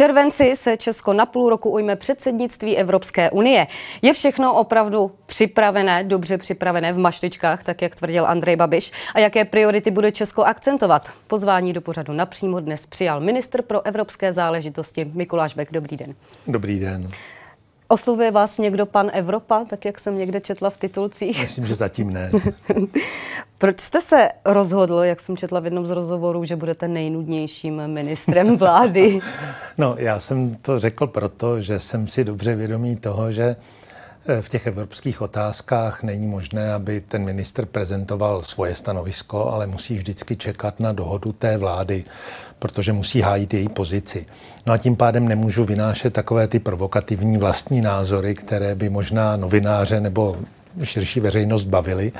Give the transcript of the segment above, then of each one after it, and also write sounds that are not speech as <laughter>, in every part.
červenci se Česko na půl roku ujme předsednictví Evropské unie. Je všechno opravdu připravené, dobře připravené v mašličkách, tak jak tvrdil Andrej Babiš? A jaké priority bude Česko akcentovat? Pozvání do pořadu napřímo dnes přijal ministr pro evropské záležitosti Mikuláš Bek. Dobrý den. Dobrý den. Oslovuje vás někdo pan Evropa, tak jak jsem někde četla v titulcích? Myslím, že zatím ne. <laughs> Proč jste se rozhodl, jak jsem četla v jednom z rozhovorů, že budete nejnudnějším ministrem vlády? <laughs> no, já jsem to řekl proto, že jsem si dobře vědomý toho, že v těch evropských otázkách není možné, aby ten minister prezentoval svoje stanovisko, ale musí vždycky čekat na dohodu té vlády, protože musí hájit její pozici. No a tím pádem nemůžu vynášet takové ty provokativní vlastní názory, které by možná novináře nebo širší veřejnost bavili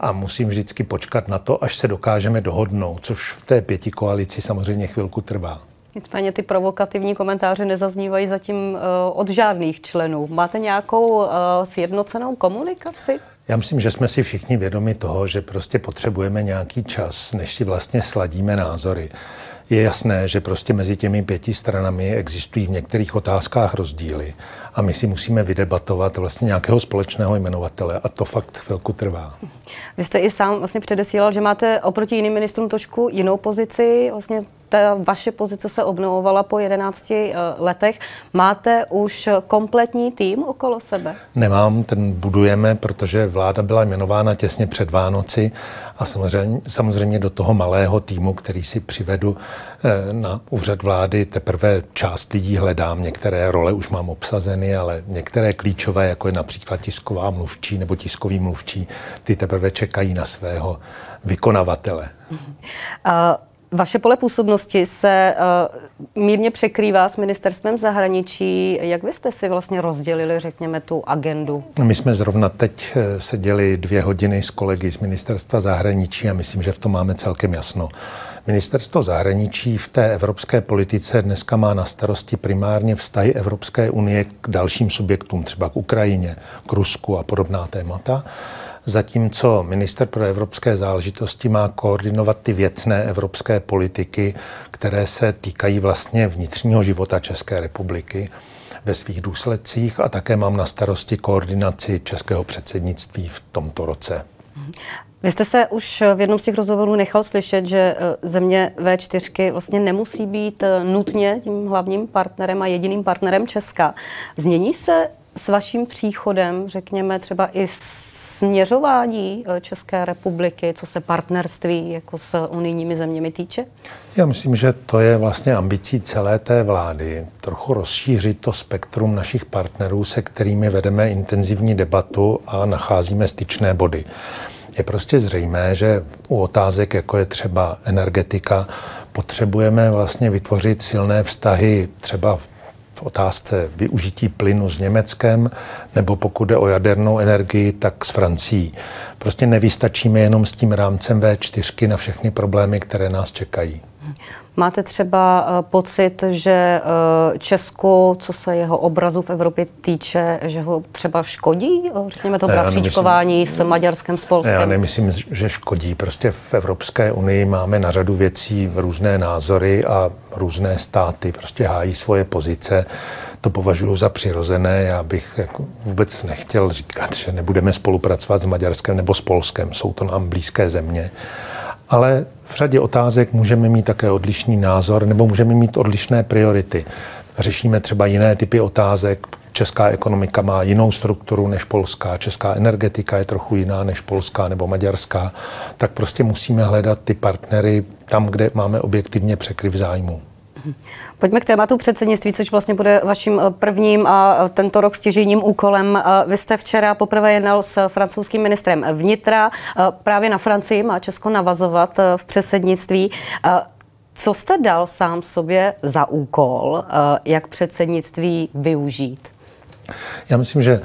a musím vždycky počkat na to, až se dokážeme dohodnout, což v té pěti koalici samozřejmě chvilku trvá. Nicméně ty provokativní komentáře nezaznívají zatím uh, od žádných členů. Máte nějakou uh, sjednocenou komunikaci? Já myslím, že jsme si všichni vědomi toho, že prostě potřebujeme nějaký čas, než si vlastně sladíme názory. Je jasné, že prostě mezi těmi pěti stranami existují v některých otázkách rozdíly a my si musíme vydebatovat vlastně nějakého společného jmenovatele a to fakt chvilku trvá. Vy jste i sám vlastně předesílal, že máte oproti jiným ministrům trošku jinou pozici, vlastně ta vaše pozice se obnovovala po 11 eh, letech. Máte už kompletní tým okolo sebe? Nemám, ten budujeme, protože vláda byla jmenována těsně před Vánoci a samozřejmě, samozřejmě do toho malého týmu, který si přivedu eh, na úřad vlády, teprve část lidí hledám, některé role už mám obsazeny, ale některé klíčové, jako je například tisková mluvčí nebo tiskový mluvčí, ty teprve čekají na svého vykonavatele. Uh, vaše pole působnosti se uh, mírně překrývá s ministerstvem zahraničí. Jak vy jste si vlastně rozdělili, řekněme, tu agendu? My jsme zrovna teď eh, seděli dvě hodiny s kolegy z ministerstva zahraničí a myslím, že v tom máme celkem jasno. Ministerstvo zahraničí v té evropské politice dneska má na starosti primárně vztahy Evropské unie k dalším subjektům, třeba k Ukrajině, k Rusku a podobná témata zatímco minister pro evropské záležitosti má koordinovat ty věcné evropské politiky, které se týkají vlastně vnitřního života České republiky ve svých důsledcích a také mám na starosti koordinaci českého předsednictví v tomto roce. Vy jste se už v jednom z těch rozhovorů nechal slyšet, že eh, země V4 vlastně nemusí být eh, nutně tím hlavním partnerem a jediným partnerem Česka. Změní se s vaším příchodem, řekněme třeba i směřování eh, České republiky, co se partnerství jako s unijními zeměmi týče? Já myslím, že to je vlastně ambicí celé té vlády, trochu rozšířit to spektrum našich partnerů, se kterými vedeme intenzivní debatu a nacházíme styčné body. Je prostě zřejmé, že u otázek, jako je třeba energetika, potřebujeme vlastně vytvořit silné vztahy třeba otázce využití plynu s Německem, nebo pokud jde o jadernou energii, tak s Francií. Prostě nevystačíme jenom s tím rámcem V4 na všechny problémy, které nás čekají. Máte třeba uh, pocit, že uh, Česko, co se jeho obrazu v Evropě týče, že ho třeba škodí, uh, řekněme to bratříčkování s Maďarskem, s Polskem? Já nemyslím, že škodí. Prostě v Evropské unii máme na řadu věcí různé názory a různé státy prostě hájí svoje pozice. To považuji za přirozené. Já bych jako vůbec nechtěl říkat, že nebudeme spolupracovat s Maďarskem nebo s Polskem. Jsou to nám blízké země ale v řadě otázek můžeme mít také odlišný názor nebo můžeme mít odlišné priority. Řešíme třeba jiné typy otázek. Česká ekonomika má jinou strukturu než polská, česká energetika je trochu jiná než polská nebo maďarská, tak prostě musíme hledat ty partnery tam, kde máme objektivně překryv zájmu. Pojďme k tématu předsednictví, což vlastně bude vaším eh, prvním a eh, tento rok stěžejním úkolem. Eh, vy jste včera poprvé jednal s francouzským ministrem vnitra. Právě na Francii má Česko navazovat v předsednictví. Co jste dal sám sobě za úkol, jak předsednictví využít? Já myslím, že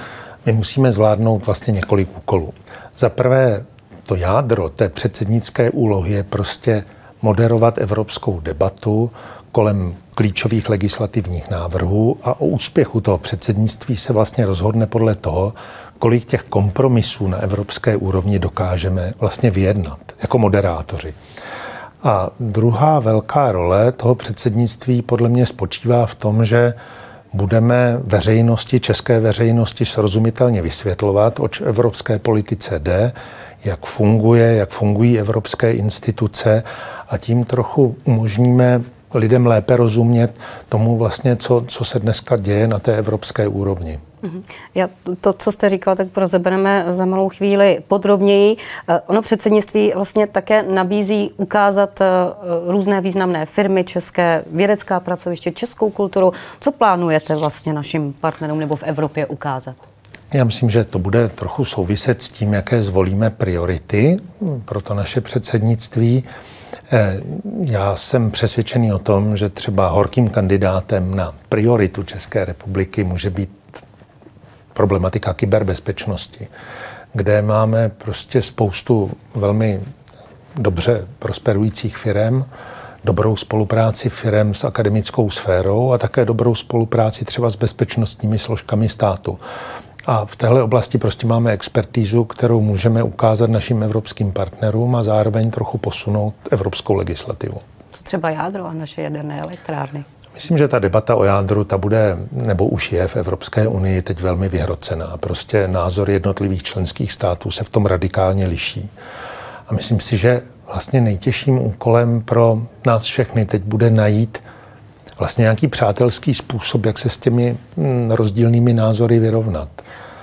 my musíme zvládnout vlastně několik úkolů. Za prvé, to jádro té předsednické úlohy je prostě moderovat evropskou debatu kolem klíčových legislativních návrhů a o úspěchu toho předsednictví se vlastně rozhodne podle toho, kolik těch kompromisů na evropské úrovni dokážeme vlastně vyjednat jako moderátoři. A druhá velká role toho předsednictví podle mě spočívá v tom, že budeme veřejnosti, české veřejnosti srozumitelně vysvětlovat, oč evropské politice jde, jak funguje, jak fungují evropské instituce a tím trochu umožníme lidem lépe rozumět tomu vlastně, co, co se dneska děje na té evropské úrovni. Mhm. Já to, co jste říkal, tak prozebereme za malou chvíli podrobněji. Eh, ono předsednictví vlastně také nabízí ukázat eh, různé významné firmy, české vědecká pracoviště, českou kulturu. Co plánujete vlastně našim partnerům nebo v Evropě ukázat? Já myslím, že to bude trochu souviset s tím, jaké zvolíme priority pro to naše předsednictví. Eh, já jsem přesvědčený o tom, že třeba horkým kandidátem na prioritu České republiky může být problematika kyberbezpečnosti, kde máme prostě spoustu velmi dobře prosperujících firm, dobrou spolupráci firm s akademickou sférou a také dobrou spolupráci třeba s bezpečnostními složkami státu. A v téhle oblasti prostě máme expertízu, kterou můžeme ukázat našim evropským partnerům a zároveň trochu posunout evropskou legislativu. Co třeba jádro a naše jaderné elektrárny? Myslím, že ta debata o jádru, ta bude, nebo už je v Evropské unii teď velmi vyhrocená. Prostě názor jednotlivých členských států se v tom radikálně liší. A myslím si, že vlastně nejtěžším úkolem pro nás všechny teď bude najít vlastně nějaký přátelský způsob, jak se s těmi mm, rozdílnými názory vyrovnat.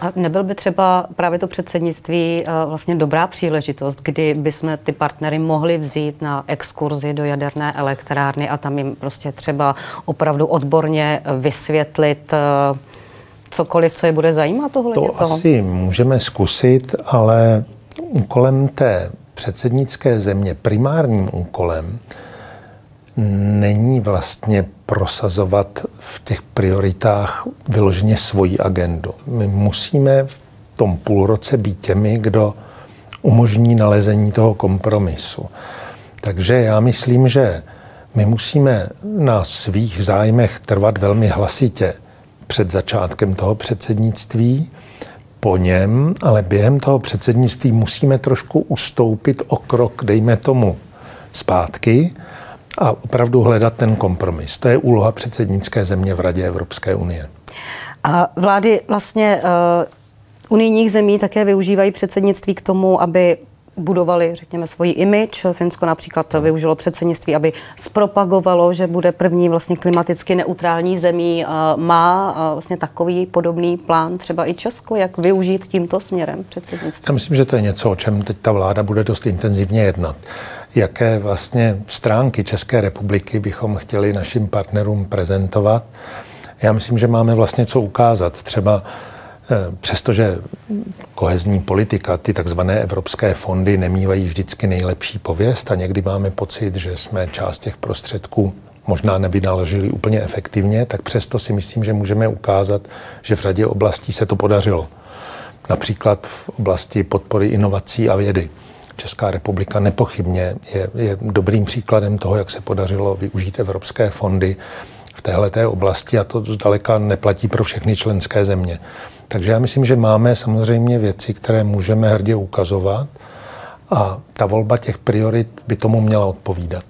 A nebyl by třeba právě to předsednictví eh, vlastně dobrá příležitost, kdy bychom ty partnery mohli vzít na exkurzi do jaderné elektrárny a tam jim prostě třeba opravdu odborně vysvětlit eh, cokoliv, co je bude zajímat tohle? To toho? asi můžeme zkusit, ale úkolem té předsednické země, primárním úkolem, není vlastně prosazovat v těch prioritách vyloženě svoji agendu. My musíme v tom půlroce být těmi, kdo umožní nalezení toho kompromisu. Takže já myslím, že my musíme na svých zájmech trvat velmi hlasitě před začátkem toho předsednictví, po něm, ale během toho předsednictví musíme trošku ustoupit o krok, dejme tomu, zpátky a opravdu hledat ten kompromis. To je úloha předsednické země v Radě Evropské unie. A vlády vlastně uh, unijních zemí také využívají předsednictví k tomu, aby budovali, řekněme, svoji image. Finsko například využilo předsednictví, aby zpropagovalo, že bude první vlastně klimaticky neutrální zemí. Má vlastně takový podobný plán třeba i Česko, jak využít tímto směrem předsednictví? Já myslím, že to je něco, o čem teď ta vláda bude dost intenzivně jednat jaké vlastně stránky České republiky bychom chtěli našim partnerům prezentovat. Já myslím, že máme vlastně co ukázat. Třeba přestože kohezní politika, ty takzvané evropské fondy nemývají vždycky nejlepší pověst a někdy máme pocit, že jsme část těch prostředků možná nevynaložili úplně efektivně, tak přesto si myslím, že můžeme ukázat, že v řadě oblastí se to podařilo. Například v oblasti podpory inovací a vědy. Česká republika nepochybně je, je dobrým příkladem toho, jak se podařilo využít evropské fondy v téhle oblasti a to zdaleka neplatí pro všechny členské země. Takže já myslím, že máme samozřejmě věci, které můžeme hrdě ukazovat a ta volba těch priorit by tomu měla odpovídat.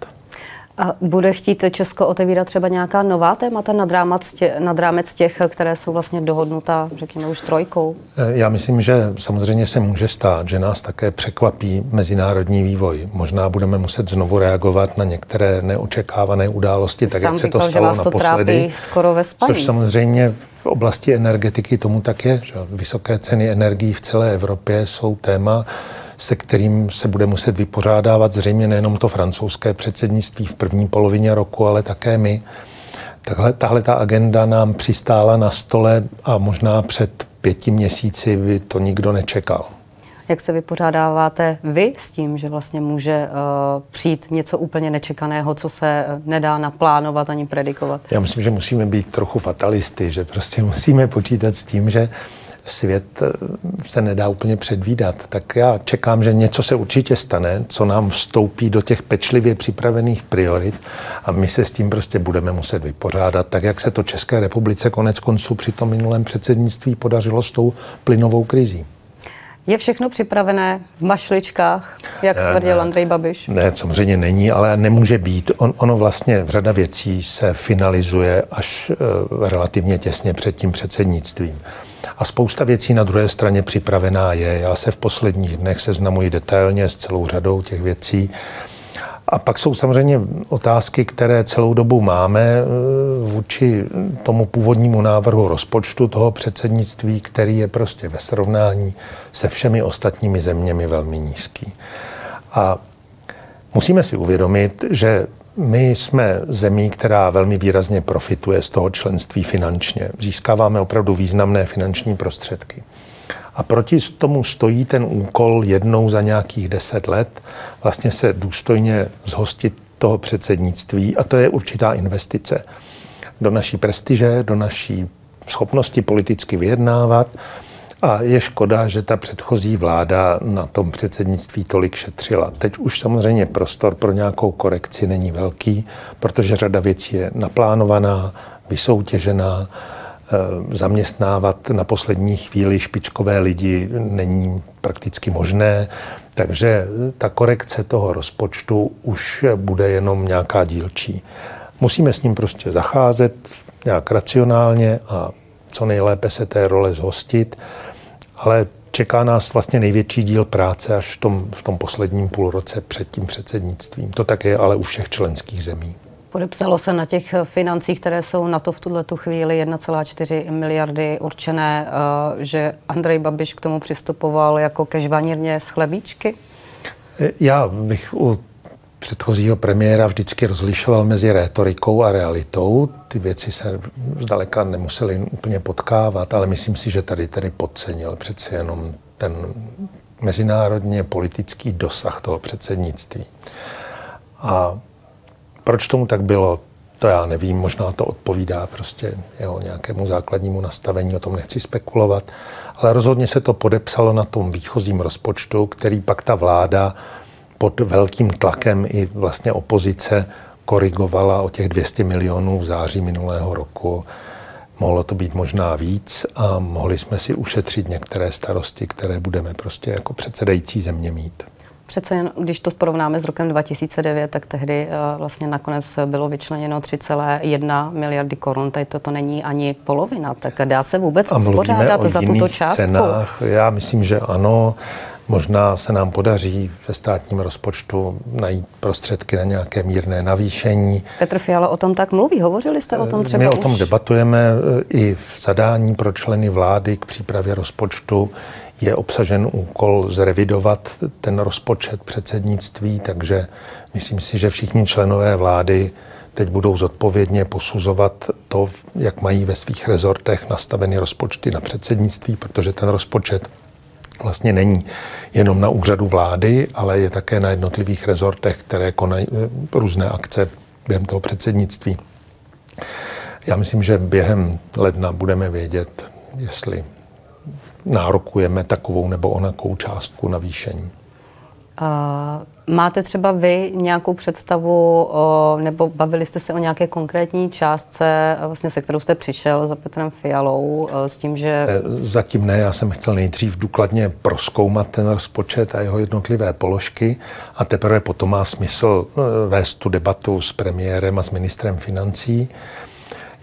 A bude chtít Česko otevírat třeba nějaká nová témata nad rámec, tě, nad rámec těch, které jsou vlastně dohodnuta, řekněme, už trojkou? Eh, já myslím, že samozřejmě se může stát, že nás také překvapí mezinárodní vývoj. Možná budeme muset znovu reagovat na některé neočekávané události, tak Sám jak říkal, se to stalo že vás to naposledy. Trápí skoro ve spaní. Což samozřejmě v oblasti energetiky tomu tak je. Že vysoké ceny energií v celé Evropě jsou téma, se kterým se bude muset vypořádávat zřejmě nejenom to francouzské předsednictví v první polovině roku, ale také my. Takhle, tahle ta agenda nám přistála na stole a možná před pěti měsíci by to nikdo nečekal. Jak se vypořádáváte vy s tím, že vlastně může uh, přijít něco úplně nečekaného, co se nedá naplánovat ani predikovat? Já myslím, že musíme být trochu fatalisty, že prostě musíme počítat s tím, že svět eh, se nedá úplně předvídat, tak já čekám, že něco se určitě stane, co nám vstoupí do těch pečlivě připravených priorit a my se s tím prostě budeme muset vypořádat, tak jak se to České republice konec konců při tom minulém předsednictví podařilo s tou plynovou krizí. Je všechno připravené v mašličkách, jak ne, tvrdil ne, Andrej Babiš? Ne, samozřejmě není, ale nemůže být. On, ono vlastně řada věcí se finalizuje až uh, relativně těsně před tím předsednictvím. A spousta věcí na druhé straně připravená je. Já se v posledních dnech seznamuji detailně s celou řadou těch věcí. A pak jsou samozřejmě otázky, které celou dobu máme eh, vůči tomu původnímu návrhu rozpočtu toho předsednictví, který je prostě ve srovnání se všemi ostatními zeměmi velmi nízký. A musíme si uvědomit, že my jsme zemí, která velmi výrazně profituje z toho členství finančně. Získáváme opravdu významné finanční prostředky. A proti tomu stojí ten úkol jednou za nějakých deset let vlastně se důstojně zhostit toho předsednictví a to je určitá investice do naší prestiže, do naší schopnosti politicky vyjednávat a je škoda, že ta předchozí vláda na tom předsednictví tolik šetřila. Teď už samozřejmě prostor pro nějakou korekci není velký, protože řada věcí je naplánovaná, vysoutěžená, Eh, zaměstnávat na poslední chvíli špičkové lidi není prakticky možné, takže ta korekce toho rozpočtu už bude jenom nějaká dílčí. Musíme s ním prostě zacházet nějak racionálně a co nejlépe se té role zhostit, ale čeká nás vlastně největší díl práce až v tom, v tom posledním půlroce před tím předsednictvím. To tak je ale u všech členských zemí. Podepsalo se na těch financích, které jsou na to v tuhle chvíli 1,4 miliardy určené, eh, že Andrej Babiš k tomu přistupoval jako ke žvanírně z chlebíčky? Já bych u předchozího premiéra vždycky rozlišoval mezi rétorikou a realitou. Ty věci se zdaleka nemusely úplně potkávat, ale myslím si, že tady tady podcenil přeci jenom ten mezinárodně politický dosah toho předsednictví. A proč tomu tak bylo, to já nevím, možná to odpovídá prostě jeho nějakému základnímu nastavení, o tom nechci spekulovat, ale rozhodně se to podepsalo na tom výchozím rozpočtu, který pak ta vláda pod velkým tlakem i vlastně opozice korigovala o těch 200 milionů v září minulého roku. Mohlo to být možná víc a mohli jsme si ušetřit některé starosti, které budeme prostě jako předsedající země mít. Přece jen, když to porovnáme s rokem 2009, tak tehdy uh, vlastně nakonec bylo vyčleněno 3,1 miliardy korun. Tady toto není ani polovina. Tak dá se vůbec uspořádat za tuto částku? Cenách. Já myslím, že ano. Možná se nám podaří ve státním rozpočtu najít prostředky na nějaké mírné navýšení. Petr Fiala o tom tak mluví. Hovořili jste o tom třeba My o tom už? debatujeme eh, i v zadání pro členy vlády k přípravě rozpočtu je obsažen úkol zrevidovat ten rozpočet předsednictví, takže myslím si, že všichni členové vlády teď budou zodpovědně posuzovat to, jak mají ve svých rezortech nastaveny rozpočty na předsednictví, protože ten rozpočet vlastně není jenom na úřadu vlády, ale je také na jednotlivých rezortech, které konají eh, různé akce během toho předsednictví. Já myslím, že během ledna budeme vědět, jestli nárokujeme takovou nebo onakou částku navýšení. Máte třeba vy nějakou představu, nebo bavili jste se o nějaké konkrétní částce, vlastně se kterou jste přišel za Petrem Fialou s tím, že... E, zatím ne, já jsem chtěl nejdřív důkladně proskoumat ten rozpočet a jeho jednotlivé položky a teprve potom má smysl e, vést tu debatu s premiérem a s ministrem financí.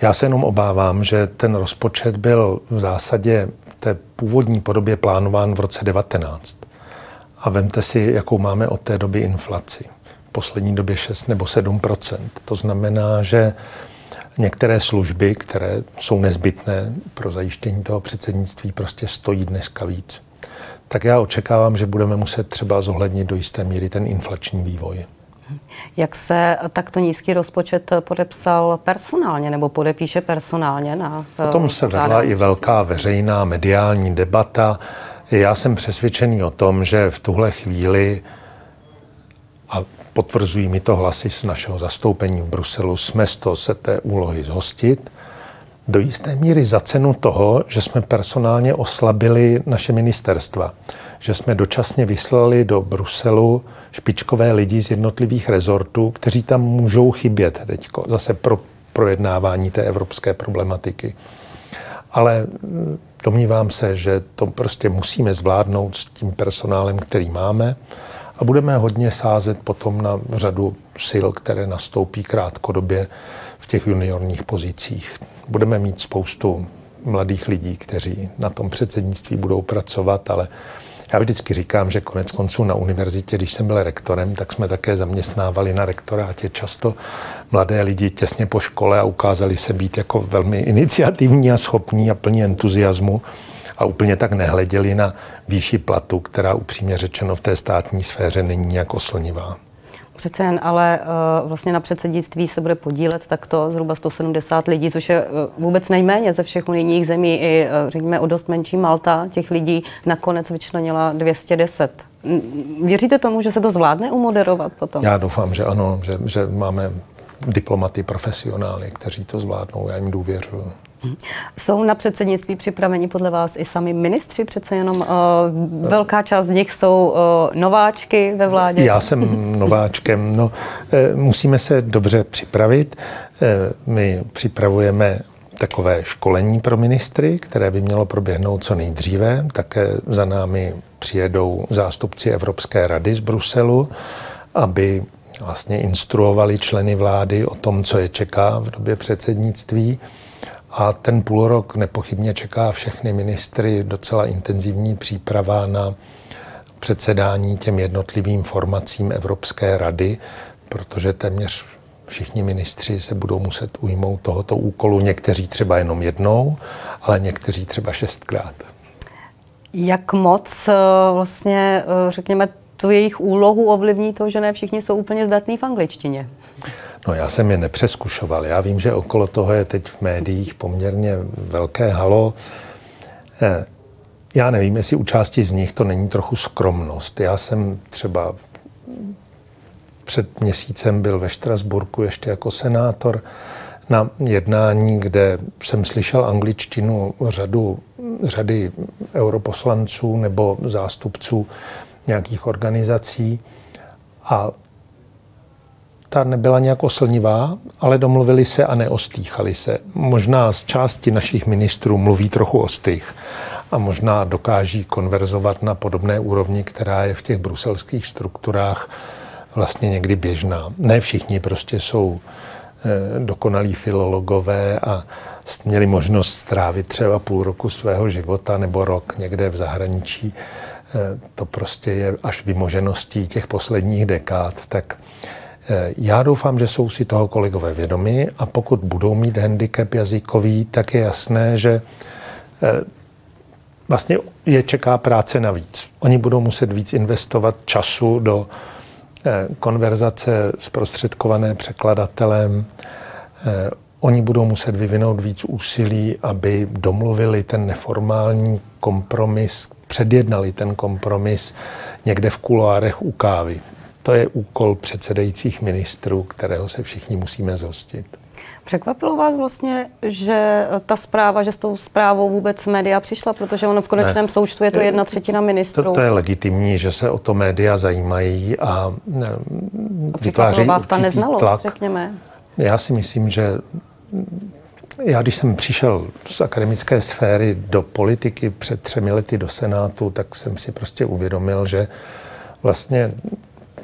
Já se jenom obávám, že ten rozpočet byl v zásadě v té původní podobě plánován v roce 19. A vemte si, jakou máme od té doby inflaci. V poslední době 6 nebo 7% To znamená, že některé služby, které jsou nezbytné pro zajištění toho předsednictví, prostě stojí dneska víc. Tak já očekávám, že budeme muset třeba zohlednit do jisté míry ten inflační vývoj. Jak se takto nízký rozpočet podepsal personálně nebo podepíše personálně na O tom se vedla i velká veřejná mediální debata. Já jsem přesvědčený o tom, že v tuhle chvíli a potvrzují mi to hlasy z našeho zastoupení v Bruselu, jsme to se té úlohy zhostit. Do jisté míry za cenu toho, že jsme personálně oslabili naše ministerstva že jsme dočasně vyslali do Bruselu špičkové lidi z jednotlivých rezortů, kteří tam můžou chybět teď zase pro projednávání té evropské problematiky. Ale mm, domnívám se, že to prostě musíme zvládnout s tím personálem, který máme a budeme hodně sázet potom na řadu sil, které nastoupí krátkodobě v těch juniorních pozicích. Budeme mít spoustu mladých lidí, kteří na tom předsednictví budou pracovat, ale já vždycky říkám, že konec konců na univerzitě, když jsem byl rektorem, tak jsme také zaměstnávali na rektorátě často mladé lidi těsně po škole a ukázali se být jako velmi iniciativní a schopní a plní entuziasmu a úplně tak nehleděli na výši platu, která upřímně řečeno v té státní sféře není nějak oslnivá. Přece jen, ale uh, vlastně na předsednictví se bude podílet takto zhruba 170 lidí, což je uh, vůbec nejméně ze všech unijních zemí. I, uh, řekněme, o dost menší Malta těch lidí nakonec vyčlenila 210. Věříte tomu, že se to zvládne umoderovat potom? Já doufám, že ano, že, že máme diplomaty, profesionály, kteří to zvládnou. Já jim důvěřuji. Jsou na předsednictví připraveni podle vás i sami ministři? Přece jenom uh, velká část z nich jsou uh, nováčky ve vládě. Já jsem <laughs> nováčkem. No, uh, musíme se dobře připravit. My připravujeme takové školení pro ministry, které by mělo proběhnout co nejdříve. Také za námi přijedou zástupci Evropské rady z Bruselu, aby vlastně instruovali členy vlády o tom, co je čeká v době předsednictví. A ten půlrok nepochybně čeká všechny ministry docela intenzivní příprava na předsedání těm jednotlivým formacím Evropské rady, protože téměř všichni ministři se budou muset ujmout tohoto úkolu, někteří třeba jenom jednou, ale někteří třeba šestkrát. Jak moc eh, vlastně, eh, řekněme, tu jejich úlohu ovlivní to, že ne všichni jsou úplně zdatní v angličtině? No já jsem je nepřeskušoval. Já vím, že okolo toho je teď v médiích poměrně velké halo. Eh, já nevím, jestli u části z nich to není trochu skromnost. Já jsem třeba před měsícem byl ve Štrasburku ještě jako senátor na jednání, kde jsem slyšel angličtinu řadu, řady europoslanců nebo zástupců nějakých organizací a ta nebyla nějak oslnivá, ale domluvili se a neostýchali se. Možná z části našich ministrů mluví trochu ostych a možná dokáží konverzovat na podobné úrovni, která je v těch bruselských strukturách vlastně někdy běžná. Ne všichni prostě jsou eh, dokonalí filologové a měli možnost strávit třeba půl roku svého života nebo rok někde v zahraničí. Eh, to prostě je až vymožeností těch posledních dekád, tak já doufám, že jsou si toho kolegové vědomi a pokud budou mít handicap jazykový, tak je jasné, že eh, vlastně je čeká práce navíc. Oni budou muset víc investovat času do eh, konverzace zprostředkované překladatelem. Oni budou muset vyvinout víc úsilí, aby domluvili ten neformální kompromis, předjednali ten kompromis někde v kuloárech u kávy. To je úkol předsedajících ministrů, kterého se všichni musíme zhostit. Překvapilo vás vlastně, že ta zpráva, že s tou zprávou vůbec média přišla, protože ono v konečném ne. součtu je to jedna třetina ministrů. To, to je legitimní, že se o to média zajímají a vytváří vás ta neznalost, tlak. řekněme. Já si myslím, že já, když jsem přišel z akademické sféry do politiky před třemi lety do Senátu, tak jsem si prostě uvědomil, že vlastně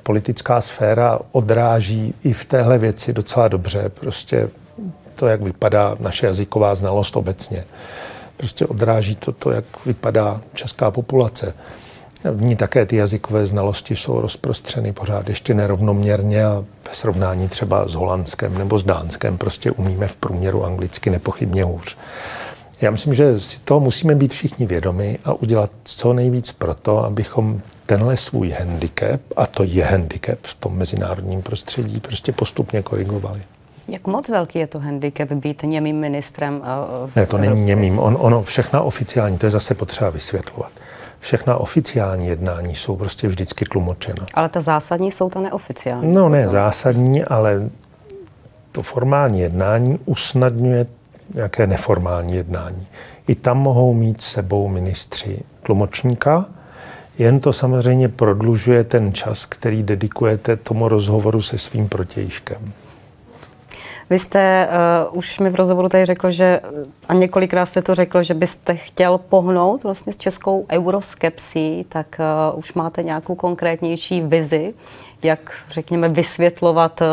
politická sféra odráží i v téhle věci docela dobře. Prostě to, jak vypadá naše jazyková znalost obecně. Prostě odráží to, to jak vypadá česká populace. V ní také ty jazykové znalosti jsou rozprostřeny pořád ještě nerovnoměrně a ve srovnání třeba s Holandskem nebo s Dánskem prostě umíme v průměru anglicky nepochybně hůř. Já myslím, že si toho musíme být všichni vědomi a udělat co nejvíc pro to, abychom tenhle svůj handicap, a to je handicap v tom mezinárodním prostředí, prostě postupně korigovali. Jak moc velký je to handicap být němým ministrem? Ne, to není němým. On, ono, všechna oficiální, to je zase potřeba vysvětlovat. Všechna oficiální jednání jsou prostě vždycky tlumočena. Ale ta zásadní jsou ta neoficiální. No ne zásadní, ale to formální jednání usnadňuje nějaké neformální jednání. I tam mohou mít sebou ministři tlumočníka, jen to samozřejmě prodlužuje ten čas, který dedikujete tomu rozhovoru se svým protějškem. Vy jste uh, už mi v rozhovoru tady řekl, že a několikrát jste to řekl, že byste chtěl pohnout vlastně s českou euroskepsí, tak uh, už máte nějakou konkrétnější vizi, jak řekněme vysvětlovat uh,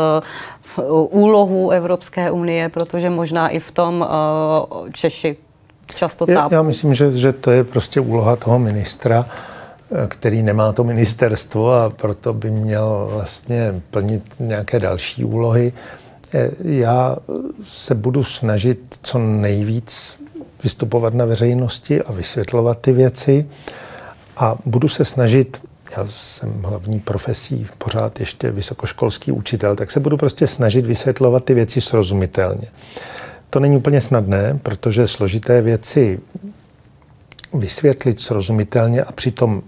úlohu Evropské unie, protože možná i v tom uh, Češi často tápou. Já, já myslím, že, že to je prostě úloha toho ministra, který nemá to ministerstvo a proto by měl vlastně plnit nějaké další úlohy. Eh, já se budu snažit co nejvíc vystupovat na veřejnosti a vysvětlovat ty věci a budu se snažit, já jsem hlavní profesí pořád ještě vysokoškolský učitel, tak se budu prostě snažit vysvětlovat ty věci srozumitelně. To není úplně snadné, protože složité věci vysvětlit srozumitelně a přitom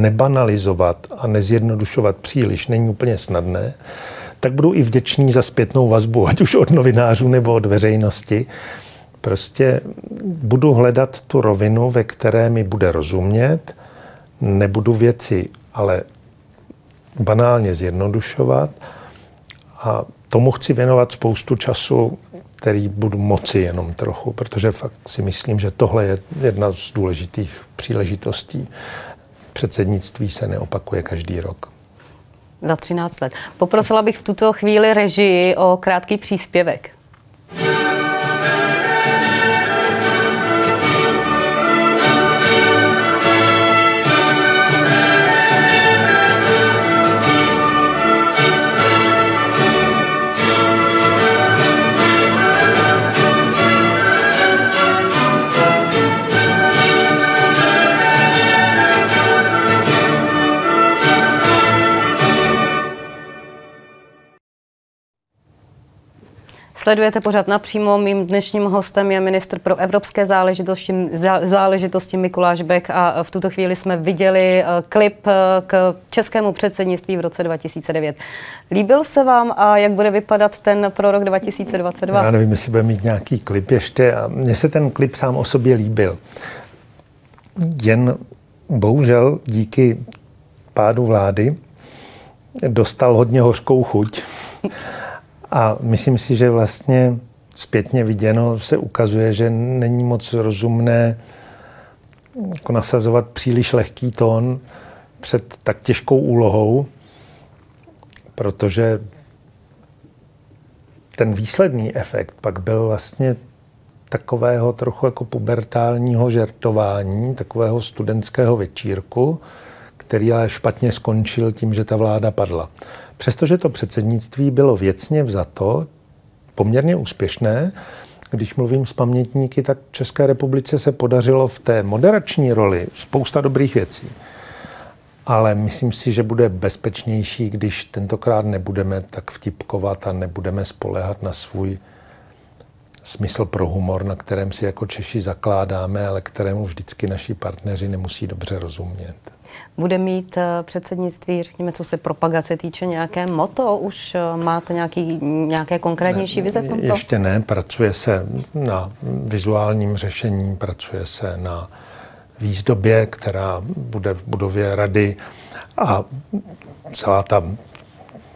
nebanalizovat a nezjednodušovat příliš není úplně snadné tak budu i vděčný za zpětnou vazbu, ať už od novinářů nebo od veřejnosti. Prostě budu hledat tu rovinu, ve které mi bude rozumět, nebudu věci ale banálně zjednodušovat a tomu chci věnovat spoustu času, který budu moci jenom trochu, protože fakt si myslím, že tohle je jedna z důležitých příležitostí. Předsednictví se neopakuje každý rok za 13 let. Poprosila bych v tuto chvíli režii o krátký příspěvek. Sledujete pořád napřímo. Mým dnešním hostem je ministr pro evropské záležitosti, záležitosti Mikuláš Bek a v tuto chvíli jsme viděli eh, klip eh, k českému předsednictví v roce 2009. Líbil se vám a jak bude vypadat ten pro rok 2022? Já nevím, jestli bude mít nějaký klip ještě. Mně se ten klip sám o sobě líbil. Jen bohužel díky pádu vlády dostal hodně hořkou chuť. A myslím si, že vlastně zpětně viděno se ukazuje, že není moc rozumné jako nasazovat příliš lehký tón před tak těžkou úlohou, protože ten výsledný efekt pak byl vlastně takového trochu jako pubertálního žertování, takového studentského večírku, který ale špatně skončil tím, že ta vláda padla. Přestože to předsednictví bylo věcně vzato poměrně úspěšné, když mluvím s pamětníky, tak České republice se podařilo v té moderační roli spousta dobrých věcí. Ale myslím si, že bude bezpečnější, když tentokrát nebudeme tak vtipkovat a nebudeme spolehat na svůj smysl pro humor, na kterém si jako Češi zakládáme, ale kterému vždycky naši partneři nemusí dobře rozumět. Bude mít eh, předsednictví, řekněme, co se propagace týče, nějaké moto? Už eh, máte nějaký, nějaké konkrétnější ne, vize v tomto? Ještě ne, pracuje se na vizuálním řešení, pracuje se na výzdobě, která bude v budově rady a celá ta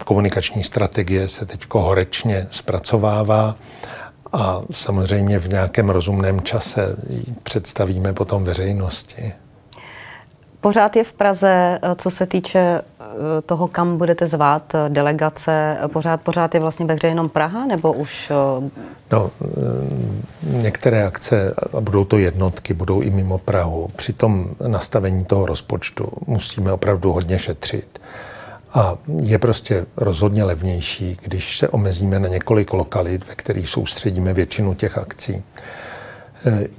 komunikační strategie se teď horečně zpracovává a samozřejmě v nějakém rozumném čase ji představíme potom veřejnosti. Pořád je v Praze, eh, co se týče eh, toho, kam budete zvát eh, delegace, pořád, pořád je vlastně ve hře jenom Praha, nebo už... No, některé akce, a budou to jednotky, budou i mimo Prahu. Při tom nastavení toho rozpočtu musíme opravdu hodně šetřit. A je prostě rozhodně levnější, když se omezíme na několik lokalit, ve kterých soustředíme většinu těch akcí.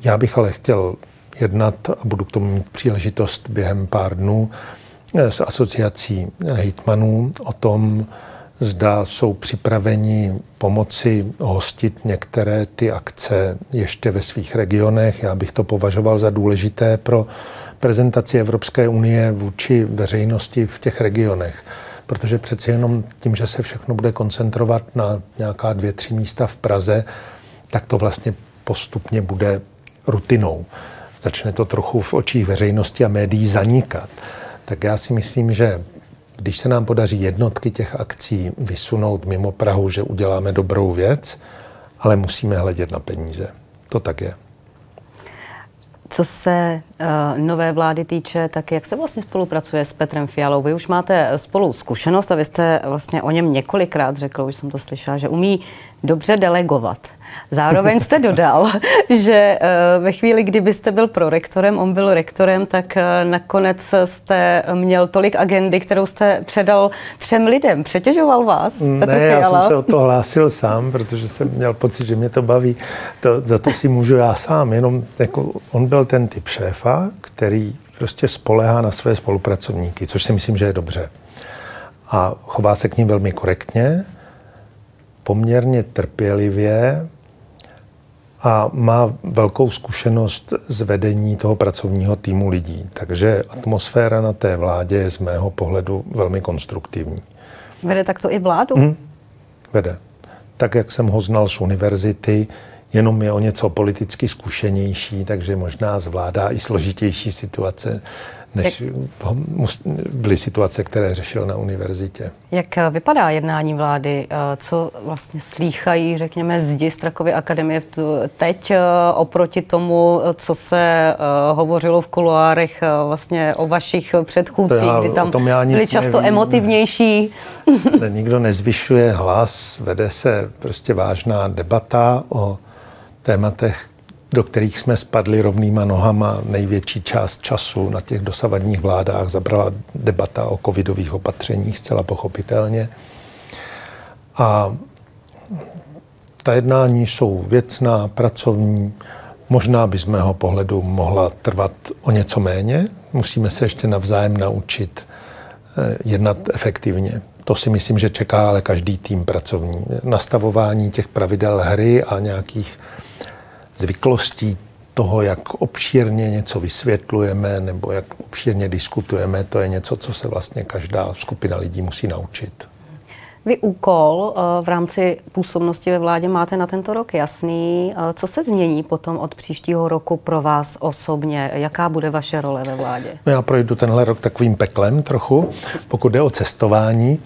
Já bych ale chtěl jednat a budu k tomu mít příležitost během pár dnů eh, s asociací hejtmanů o tom, zda jsou připraveni pomoci hostit některé ty akce ještě ve svých regionech. Já bych to považoval za důležité pro prezentaci Evropské unie vůči veřejnosti v těch regionech. Protože přeci jenom tím, že se všechno bude koncentrovat na nějaká dvě, tři místa v Praze, tak to vlastně postupně bude rutinou začne to trochu v očích veřejnosti a médií zanikat. Tak já si myslím, že když se nám podaří jednotky těch akcí vysunout mimo Prahu, že uděláme dobrou věc, ale musíme hledět na peníze. To tak je. Co se uh, nové vlády týče, tak jak se vlastně spolupracuje s Petrem Fialou? Vy už máte spolu zkušenost a vy jste vlastně o něm několikrát řekl, už jsem to slyšela, že umí dobře delegovat. Zároveň jste dodal, <laughs> že uh, ve chvíli, kdybyste byl prorektorem, on byl rektorem, tak uh, nakonec jste měl tolik agendy, kterou jste předal třem lidem. Přetěžoval vás Petr ne, Fiala? já jsem se o to hlásil sám, protože jsem měl pocit, že mě to baví. To, za to si můžu já sám. Jenom jako on byl ten typ šéfa, který prostě spolehá na své spolupracovníky, což si myslím, že je dobře. A chová se k ním velmi korektně, poměrně trpělivě a má velkou zkušenost z vedení toho pracovního týmu lidí. Takže atmosféra na té vládě je z mého pohledu velmi konstruktivní. Vede takto i vládu? Hmm, vede. Tak, jak jsem ho znal z univerzity, jenom je o něco politicky zkušenější, takže možná zvládá i složitější situace, než byly situace, které řešil na univerzitě. Jak vypadá jednání vlády? Co vlastně slýchají, řekněme, zdi Strakovy akademie teď eh, oproti tomu, co se eh, hovořilo v kuloárech eh, vlastně o vašich předchůdcích, kdy tam byli často nevím. emotivnější? <laughs> Nikdo nezvyšuje hlas, vede se prostě vážná debata o tématech, do kterých jsme spadli rovnýma nohama. Největší část času na těch dosavadních vládách zabrala debata o covidových opatřeních, zcela pochopitelně. A ta jednání jsou věcná, pracovní, možná by z mého pohledu mohla trvat o něco méně. Musíme se ještě navzájem naučit eh, jednat efektivně. To si myslím, že čeká ale každý tým pracovní. Nastavování těch pravidel hry a nějakých zvyklostí toho, jak obšírně něco vysvětlujeme nebo jak obšírně diskutujeme, to je něco, co se vlastně každá skupina lidí musí naučit. Vy úkol eh, v rámci působnosti ve vládě máte na tento rok jasný. Eh, co se změní potom od příštího roku pro vás osobně? Jaká bude vaše role ve vládě? No já projdu tenhle rok takovým peklem trochu, pokud jde o cestování.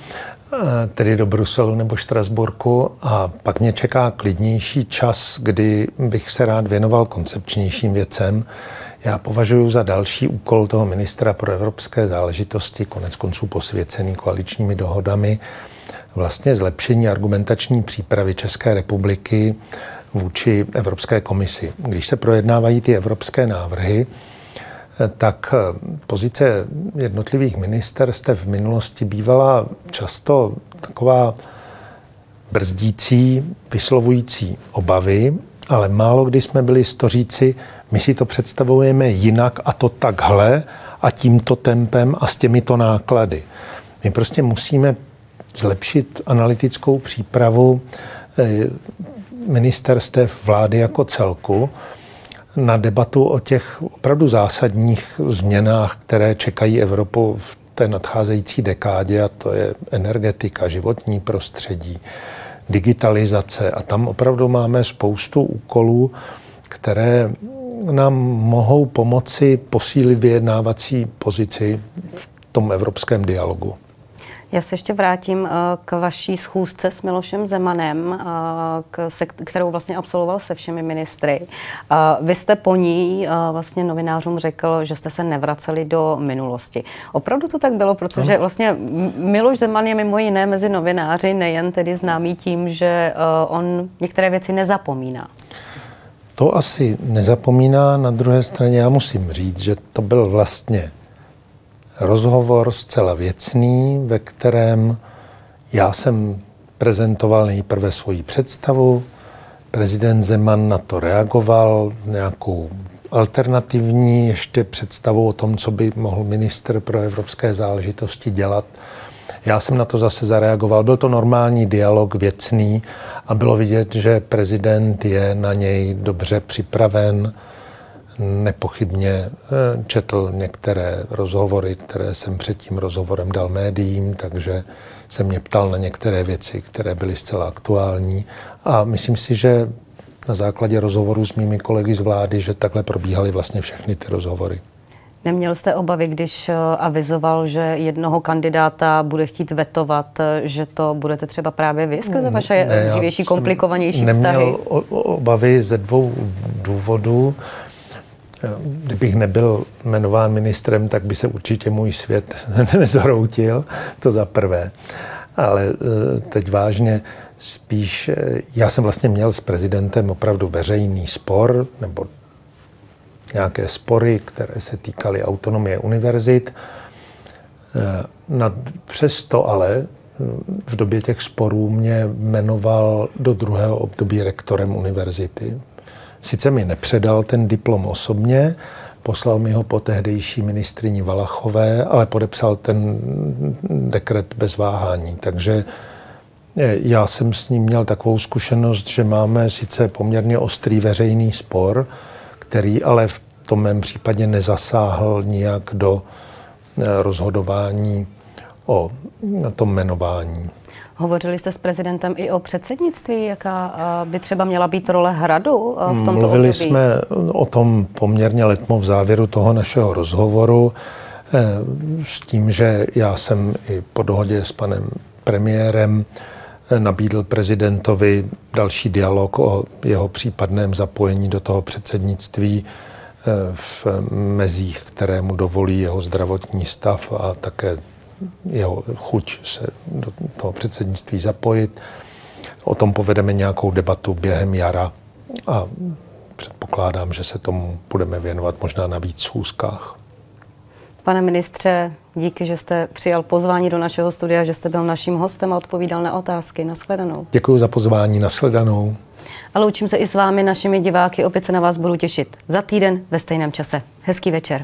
Eh, tedy do Bruselu nebo Štrasburku a pak mě čeká klidnější čas, kdy bych se rád věnoval koncepčnějším věcem. Já považuji za další úkol toho ministra pro evropské záležitosti, konec konců posvěcený koaličními dohodami, vlastně zlepšení argumentační přípravy České republiky vůči Evropské komisi. Když se projednávají ty evropské návrhy, tak eh, pozice jednotlivých ministerstev v minulosti bývala často taková brzdící, vyslovující obavy, ale málo kdy jsme byli stoříci, my si to představujeme jinak a to takhle a tímto tempem a s těmito náklady. My prostě musíme zlepšit analytickou přípravu eh, ministerstev vlády jako celku, na debatu o těch opravdu zásadních změnách, které čekají Evropu v té nadcházející dekádě, a to je energetika, životní prostředí, digitalizace. A tam opravdu máme spoustu úkolů, které nám mohou pomoci posílit vyjednávací pozici v tom evropském dialogu. Já se ještě vrátím eh, k vaší schůzce s Milošem Zemanem, eh, kterou vlastně absolvoval se všemi ministry. Eh, vy jste po ní vlastně novinářům řekl, že jste se nevraceli do minulosti. Opravdu to tak bylo, protože vlastně Miloš Zeman je mimo jiné mezi novináři nejen tedy známý tím, že on některé věci nezapomíná. To asi nezapomíná, na druhé straně já musím říct, že to byl vlastně rozhovor zcela věcný, ve kterém já jsem prezentoval nejprve svoji představu, prezident Zeman na to reagoval nějakou alternativní ještě představu o tom, co by mohl minister pro evropské záležitosti dělat. Já jsem na to zase zareagoval. Byl to normální dialog, věcný a bylo vidět, že prezident je na něj dobře připraven, nepochybně eh, četl některé rozhovory, které jsem před tím rozhovorem dal médiím, takže se mě ptal na některé věci, které byly zcela aktuální. A myslím si, že na základě rozhovoru s mými kolegy z vlády, že takhle probíhaly vlastně všechny ty rozhovory. Neměl jste obavy, když eh, avizoval, že jednoho kandidáta bude chtít vetovat, eh, že to budete třeba právě vy skrze vaše ne, dřívější komplikovanější neměl vztahy? Neměl obavy ze dvou důvodů. Kdybych nebyl jmenován ministrem, tak by se určitě můj svět <laughs> nezhroutil, to za prvé. Ale eh, teď vážně, spíš, já jsem vlastně měl s prezidentem opravdu veřejný spor, nebo nějaké spory, které se týkaly autonomie univerzit. Eh, nad, přesto ale v době těch sporů mě jmenoval do druhého období rektorem univerzity. Sice mi nepředal ten diplom osobně, poslal mi ho po tehdejší ministrině Valachové, ale podepsal ten dekret bez váhání. Takže eh, já jsem s ním měl takovou zkušenost, že máme sice poměrně ostrý veřejný spor, který ale v tom mém případě nezasáhl nijak do eh, rozhodování o tom jmenování. Hovořili jste s prezidentem i o předsednictví, jaká eh, by třeba měla být role hradu eh, v tomto Mluvili období? jsme o tom poměrně letmo v závěru toho našeho rozhovoru s tím, že já jsem i po dohodě s panem premiérem nabídl prezidentovi další dialog o jeho případném zapojení do toho předsednictví v mezích, které mu dovolí jeho zdravotní stav a také jeho chuť se do toho předsednictví zapojit. O tom povedeme nějakou debatu během jara a předpokládám, že se tomu budeme věnovat možná na víc schůzkách. Pane ministře, díky, že jste přijal pozvání do našeho studia, že jste byl naším hostem a odpovídal na otázky. Naschledanou. Děkuji za pozvání. Naschledanou. A loučím se i s vámi, našimi diváky. Opět se na vás budu těšit za týden ve stejném čase. Hezký večer.